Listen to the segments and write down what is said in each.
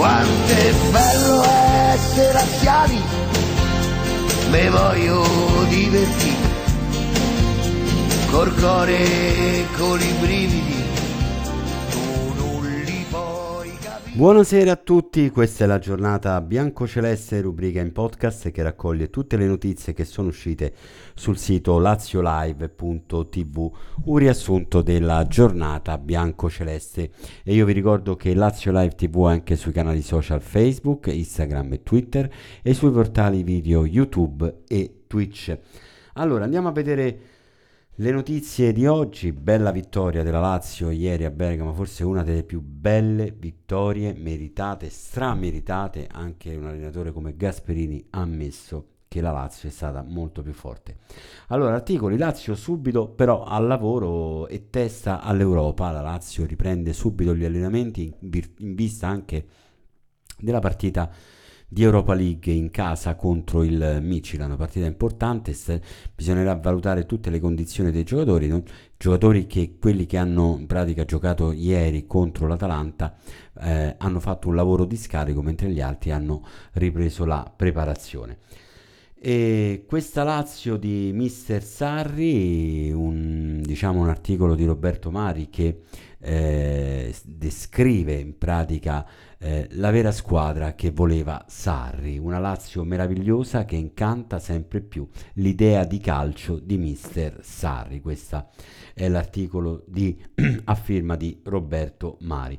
quanto è bello essere laziali, me voglio divertire, col cuore e con i brividi Buonasera a tutti, questa è la giornata biancoceleste rubrica in podcast che raccoglie tutte le notizie che sono uscite sul sito laziolive.tv, un riassunto della giornata biancoceleste e io vi ricordo che Lazio Live TV è anche sui canali social Facebook, Instagram e Twitter e sui portali video YouTube e Twitch. Allora andiamo a vedere le notizie di oggi, bella vittoria della Lazio ieri a Bergamo, forse una delle più belle vittorie meritate, strameritate, anche un allenatore come Gasperini ha ammesso che la Lazio è stata molto più forte. Allora, articoli Lazio subito però al lavoro e testa all'Europa, la Lazio riprende subito gli allenamenti in, in vista anche della partita di Europa League in casa contro il Michigan, una partita importante, bisognerà valutare tutte le condizioni dei giocatori, no? giocatori che quelli che hanno in pratica giocato ieri contro l'Atalanta eh, hanno fatto un lavoro di scarico mentre gli altri hanno ripreso la preparazione. E questa Lazio di Mister Sarri, un, diciamo un articolo di Roberto Mari che eh, descrive in pratica eh, la vera squadra che voleva Sarri, una Lazio meravigliosa che incanta sempre più l'idea di calcio di Mister Sarri. Questo è l'articolo di, a firma di Roberto Mari.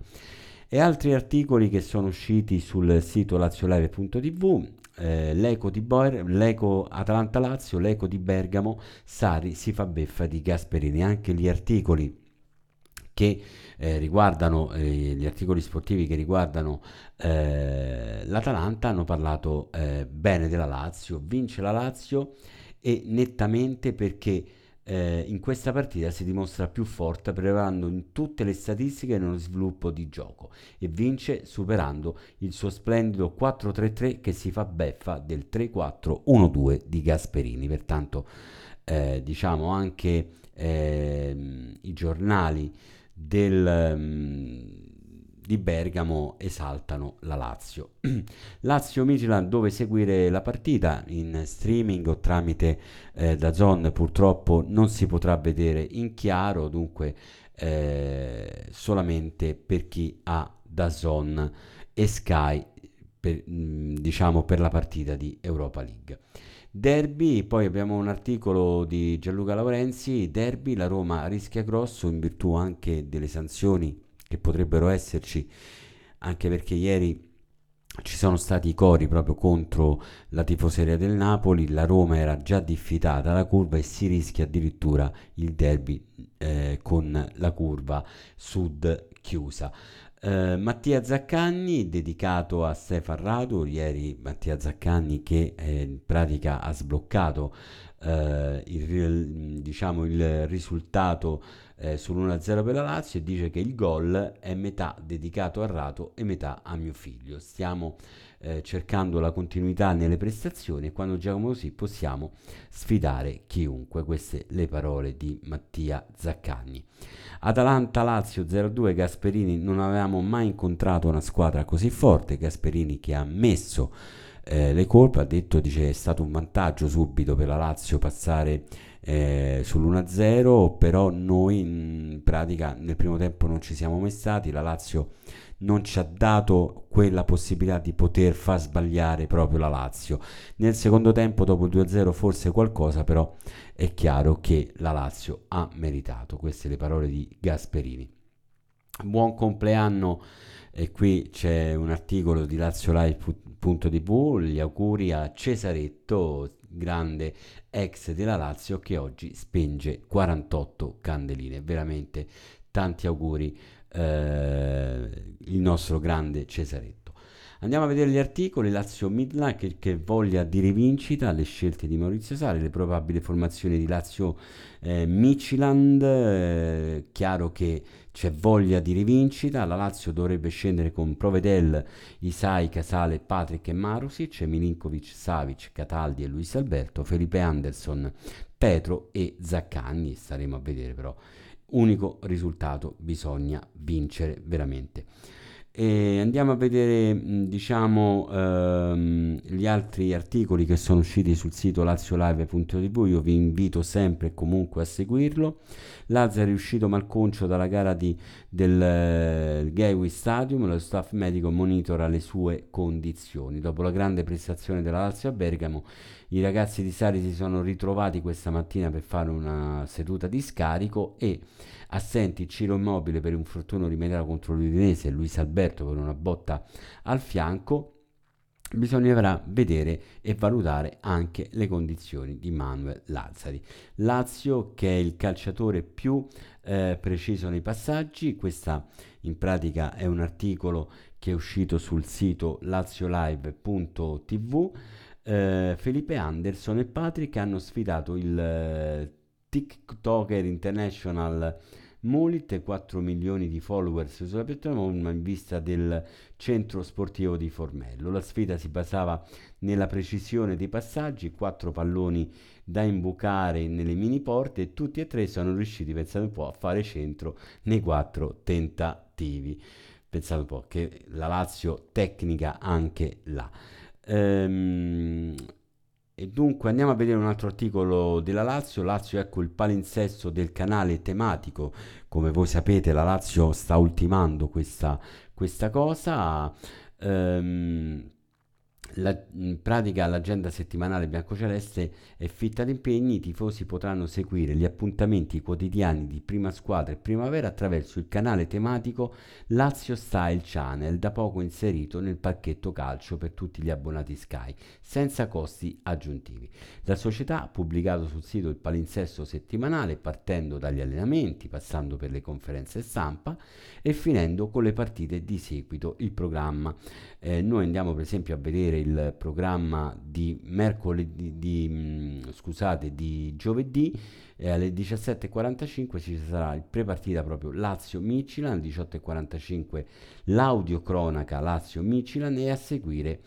E altri articoli che sono usciti sul sito lazioleve.tv eh, l'eco di Boer, l'eco Atalanta-Lazio, l'eco di Bergamo, Sari si fa beffa di Gasperini. Anche gli articoli che eh, riguardano eh, gli articoli sportivi che riguardano eh, l'Atalanta hanno parlato eh, bene della Lazio, vince la Lazio e nettamente perché eh, in questa partita si dimostra più forte prevalendo in tutte le statistiche nello sviluppo di gioco e vince superando il suo splendido 4-3-3 che si fa beffa del 3-4-1-2 di Gasperini. Pertanto eh, diciamo anche eh, i giornali del, um, di Bergamo esaltano la Lazio. Lazio Midland dove seguire la partita in streaming o tramite eh, da Zone purtroppo non si potrà vedere in chiaro, dunque eh, solamente per chi ha da Zone e Sky per, mh, diciamo per la partita di Europa League. Derby, poi abbiamo un articolo di Gianluca Laurenzi, Derby, la Roma rischia grosso in virtù anche delle sanzioni che potrebbero esserci, anche perché ieri ci sono stati i cori proprio contro la tifoseria del Napoli, la Roma era già diffidata alla curva e si rischia addirittura il derby eh, con la curva sud chiusa. Uh, Mattia Zaccagni dedicato a Stefan Radu, ieri Mattia Zaccagni che eh, in pratica ha sbloccato uh, il, diciamo, il risultato eh, sull'1-0 per la Lazio e dice che il gol è metà dedicato a Rato e metà a mio figlio. Stiamo eh, cercando la continuità nelle prestazioni e quando giochiamo così possiamo sfidare chiunque. Queste le parole di Mattia Zaccagni. Atalanta-Lazio 0-2, Gasperini non avevamo mai incontrato una squadra così forte, Gasperini che ha messo eh, le colpe, ha detto dice è stato un vantaggio subito per la Lazio passare eh, sull'1-0, però noi in pratica nel primo tempo non ci siamo mai stati, la Lazio non ci ha dato quella possibilità di poter far sbagliare proprio la Lazio. Nel secondo tempo, dopo il 2-0, forse qualcosa, però è chiaro che la Lazio ha meritato. Queste le parole di Gasperini. Buon compleanno e qui c'è un articolo di LazioLive.tv, gli auguri a Cesaretto, grande ex della Lazio che oggi spenge 48 candeline. Veramente tanti auguri eh, il nostro grande Cesaretto. Andiamo a vedere gli articoli, Lazio Midland che, che, voglia di rivincita, le scelte di Maurizio Sari, le probabili formazioni di Lazio eh, Michiland, eh, chiaro che c'è voglia di rivincita, la Lazio dovrebbe scendere con Provedel, Isai, Casale, Patrick e Marusic, Milinkovic, Savic, Cataldi e Luis Alberto, Felipe Anderson, Petro e Zaccagni, staremo a vedere però. Unico risultato bisogna vincere veramente E andiamo a vedere diciamo ehm, gli altri articoli che sono usciti sul sito laziolive.tv io vi invito sempre comunque a seguirlo. Lazzaro è uscito malconcio dalla gara di, del uh, Gateway Stadium. Lo staff medico monitora le sue condizioni. Dopo la grande prestazione della Lazio a Bergamo i ragazzi di Sari si sono ritrovati questa mattina per fare una seduta di scarico e assenti Ciro Immobile per un fortuno rimediale contro l'Udinese e Luis Alberto per una botta al fianco, bisognerà vedere e valutare anche le condizioni di Manuel Lazzari. Lazio che è il calciatore più eh, preciso nei passaggi, questa in pratica è un articolo che è uscito sul sito laziolive.tv. Eh, Felipe Anderson e Patrick hanno sfidato il eh, TikToker International Mulit, 4 milioni di followers sulla piattaforma in vista del centro sportivo di Formello. La sfida si basava nella precisione dei passaggi, 4 palloni da imbucare nelle mini porte e tutti e tre sono riusciti, pensate un po', a fare centro nei 4 tentativi. Pensate un po' che la Lazio tecnica anche là. Ehm, e dunque andiamo a vedere un altro articolo della Lazio. Lazio, ecco il palinsesto del canale tematico. Come voi sapete, la Lazio sta ultimando questa, questa cosa. Ehm, la, in pratica l'agenda settimanale biancoceleste è fitta di impegni, i tifosi potranno seguire gli appuntamenti quotidiani di prima squadra e primavera attraverso il canale tematico Lazio Style Channel, da poco inserito nel pacchetto calcio per tutti gli abbonati Sky, senza costi aggiuntivi. La società ha pubblicato sul sito il palinsesto settimanale partendo dagli allenamenti, passando per le conferenze stampa e finendo con le partite di seguito, il programma. Eh, noi andiamo per esempio a vedere il programma di mercoledì, di, mm, scusate, di giovedì eh, alle 17.45 ci sarà il pre-partita proprio Lazio-Micilan, alle 18.45 l'audio cronaca Lazio-Micilan e a seguire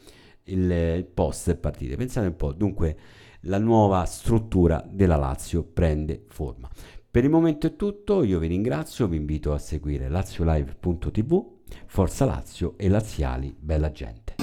il, il post partite. Pensate un po', dunque la nuova struttura della Lazio prende forma. Per il momento è tutto, io vi ringrazio, vi invito a seguire laziolive.tv, Forza Lazio e Laziali Bella Gente.